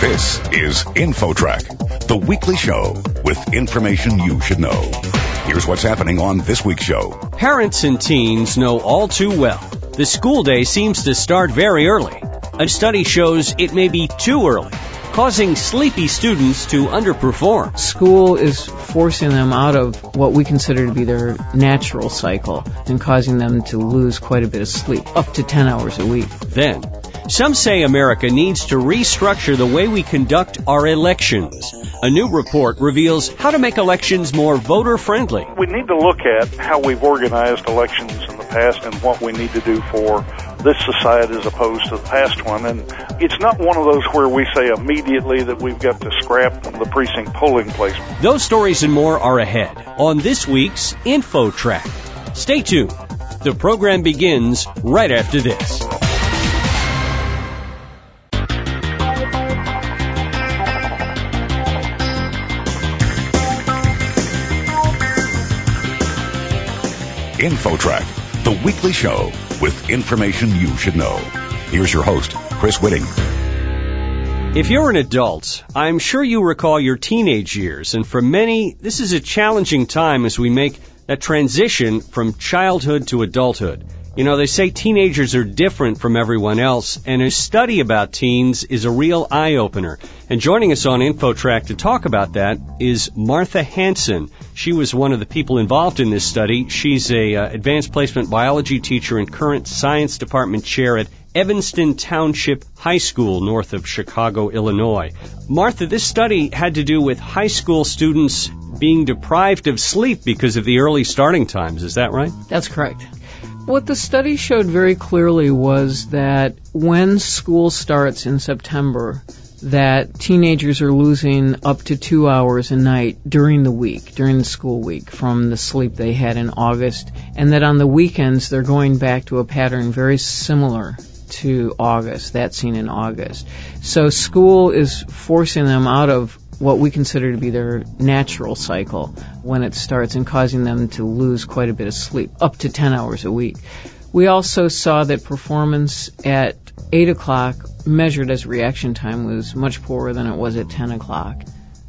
This is InfoTrack, the weekly show with information you should know. Here's what's happening on this week's show. Parents and teens know all too well. The school day seems to start very early. A study shows it may be too early, causing sleepy students to underperform. School is forcing them out of what we consider to be their natural cycle and causing them to lose quite a bit of sleep, up to 10 hours a week. Then, some say America needs to restructure the way we conduct our elections. A new report reveals how to make elections more voter friendly. We need to look at how we've organized elections in the past and what we need to do for this society as opposed to the past one. And it's not one of those where we say immediately that we've got to scrap the precinct polling place. Those stories and more are ahead on this week's Info Track. Stay tuned. The program begins right after this. InfoTrack, the weekly show with information you should know. Here's your host, Chris Whitting. If you're an adult, I'm sure you recall your teenage years, and for many, this is a challenging time as we make that transition from childhood to adulthood. You know, they say teenagers are different from everyone else, and a study about teens is a real eye opener. And joining us on InfoTrack to talk about that is Martha Hansen. She was one of the people involved in this study. She's a uh, advanced placement biology teacher and current science department chair at Evanston Township High School north of Chicago, Illinois. Martha, this study had to do with high school students being deprived of sleep because of the early starting times. Is that right? That's correct. What the study showed very clearly was that when school starts in September, that teenagers are losing up to two hours a night during the week, during the school week, from the sleep they had in August, and that on the weekends they're going back to a pattern very similar to August, that seen in August. So school is forcing them out of what we consider to be their natural cycle when it starts and causing them to lose quite a bit of sleep, up to 10 hours a week. We also saw that performance at 8 o'clock, measured as reaction time, was much poorer than it was at 10 o'clock.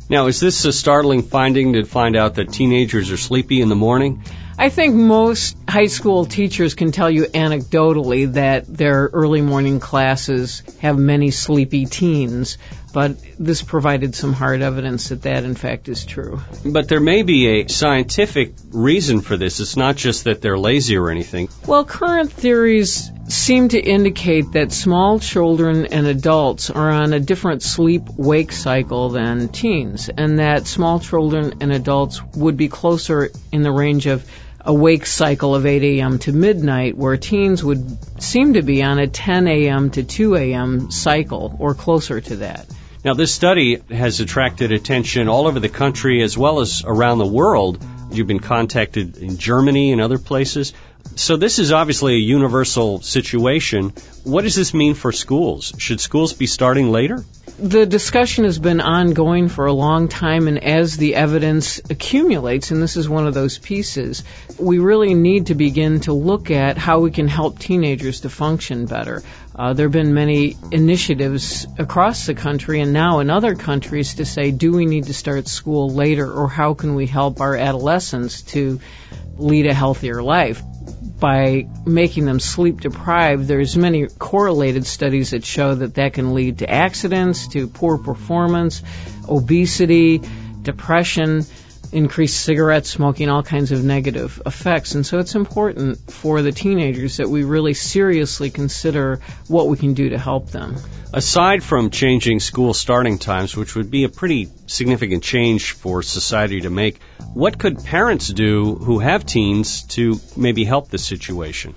Now, is this a startling finding to find out that teenagers are sleepy in the morning? I think most high school teachers can tell you anecdotally that their early morning classes have many sleepy teens, but this provided some hard evidence that that in fact is true. But there may be a scientific reason for this. It's not just that they're lazy or anything. Well, current theories seem to indicate that small children and adults are on a different sleep wake cycle than teens, and that small children and adults would be closer in the range of a wake cycle of 8 a.m. to midnight, where teens would seem to be on a 10 a.m. to 2 a.m. cycle or closer to that. Now, this study has attracted attention all over the country as well as around the world. You've been contacted in Germany and other places. So this is obviously a universal situation. What does this mean for schools? Should schools be starting later? The discussion has been ongoing for a long time, and as the evidence accumulates, and this is one of those pieces, we really need to begin to look at how we can help teenagers to function better. Uh, there have been many initiatives across the country and now in other countries to say, do we need to start school later, or how can we help our adolescents to lead a healthier life? By making them sleep deprived, there's many correlated studies that show that that can lead to accidents, to poor performance, obesity, depression, increased cigarette smoking, all kinds of negative effects. And so it's important for the teenagers that we really seriously consider what we can do to help them. Aside from changing school starting times, which would be a pretty significant change for society to make, what could parents do who have teens to maybe help the situation?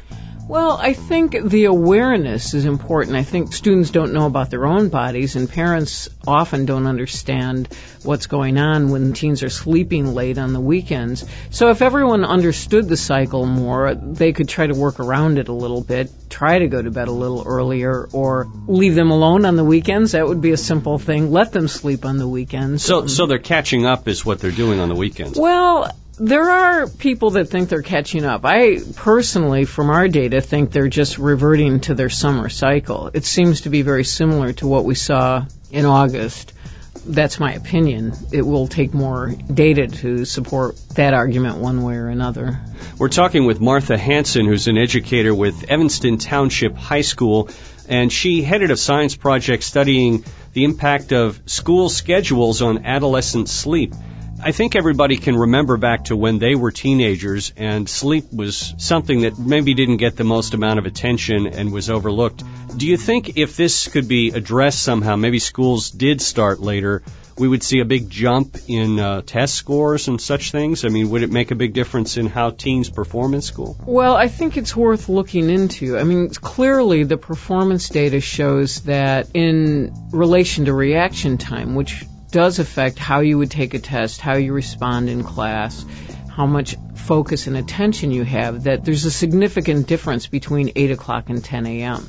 Well, I think the awareness is important. I think students don't know about their own bodies, and parents often don't understand what's going on when teens are sleeping late on the weekends. So if everyone understood the cycle more, they could try to work around it a little bit, try to go to bed a little earlier, or leave them alone on the weekends. That would be a simple thing. Let them sleep on the weekends. So, so they're catching up is what they're doing on the weekends. Well, There are people that think they're catching up. I personally, from our data, think they're just reverting to their summer cycle. It seems to be very similar to what we saw in August. That's my opinion. It will take more data to support that argument one way or another. We're talking with Martha Hansen, who's an educator with Evanston Township High School, and she headed a science project studying the impact of school schedules on adolescent sleep. I think everybody can remember back to when they were teenagers and sleep was something that maybe didn't get the most amount of attention and was overlooked. Do you think if this could be addressed somehow, maybe schools did start later, we would see a big jump in uh, test scores and such things? I mean, would it make a big difference in how teens perform in school? Well, I think it's worth looking into. I mean, clearly the performance data shows that in relation to reaction time, which does affect how you would take a test, how you respond in class, how much focus and attention you have, that there's a significant difference between 8 o'clock and 10 a.m.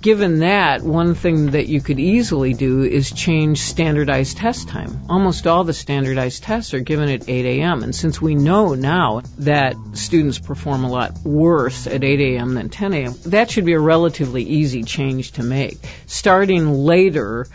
Given that, one thing that you could easily do is change standardized test time. Almost all the standardized tests are given at 8 a.m. And since we know now that students perform a lot worse at 8 a.m. than 10 a.m., that should be a relatively easy change to make. Starting later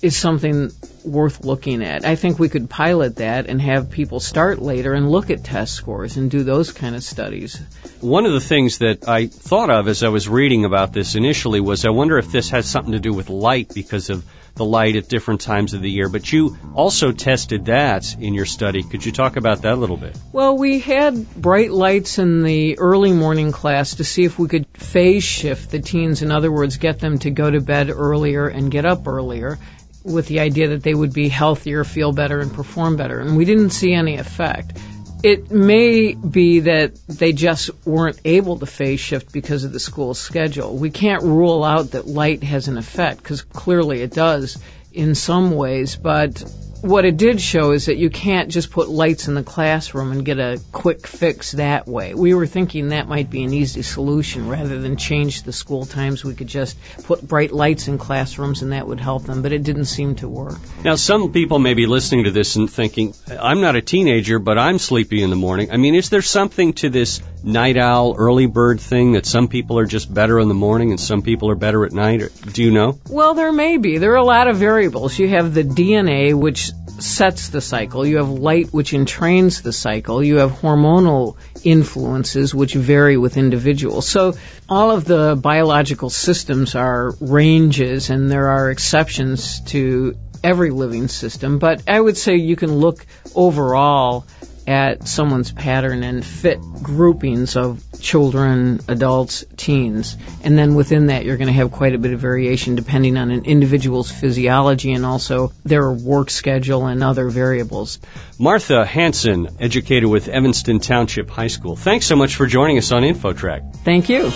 is something worth looking at. I think we could pilot that and have people start later and look at test scores and do those kind of studies. One of the things that I thought of as I was reading about this initially was I wonder if this has something to do with light because of the light at different times of the year. But you also tested that in your study. Could you talk about that a little bit? Well, we had bright lights in the early morning class to see if we could phase shift the teens. In other words, get them to go to bed earlier and get up earlier with the idea that they would be healthier, feel better, and perform better. And we didn't see any effect. It may be that they just weren't able to phase shift because of the school schedule. We can't rule out that light has an effect because clearly it does in some ways, but what it did show is that you can't just put lights in the classroom and get a quick fix that way. We were thinking that might be an easy solution rather than change the school times. We could just put bright lights in classrooms and that would help them, but it didn't seem to work. Now, some people may be listening to this and thinking, I'm not a teenager, but I'm sleepy in the morning. I mean, is there something to this night owl, early bird thing that some people are just better in the morning and some people are better at night? Do you know? Well, there may be. There are a lot of variables. You have the DNA, which sets the cycle. You have light, which entrains the cycle. You have hormonal influences, which vary with individuals. So all of the biological systems are ranges, and there are exceptions to every living system. But I would say you can look overall at someone's pattern and fit groupings of children, adults, teens. And then within that, you're going to have quite a bit of variation depending on an individual's physiology and also their work schedule and other variables. Martha Hansen, educator with Evanston Township High School. Thanks so much for joining us on InfoTrack. Thank you.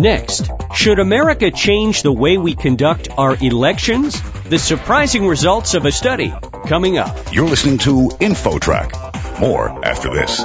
Next, should America change the way we conduct our elections? The surprising results of a study coming up. You're listening to InfoTrack. More after this.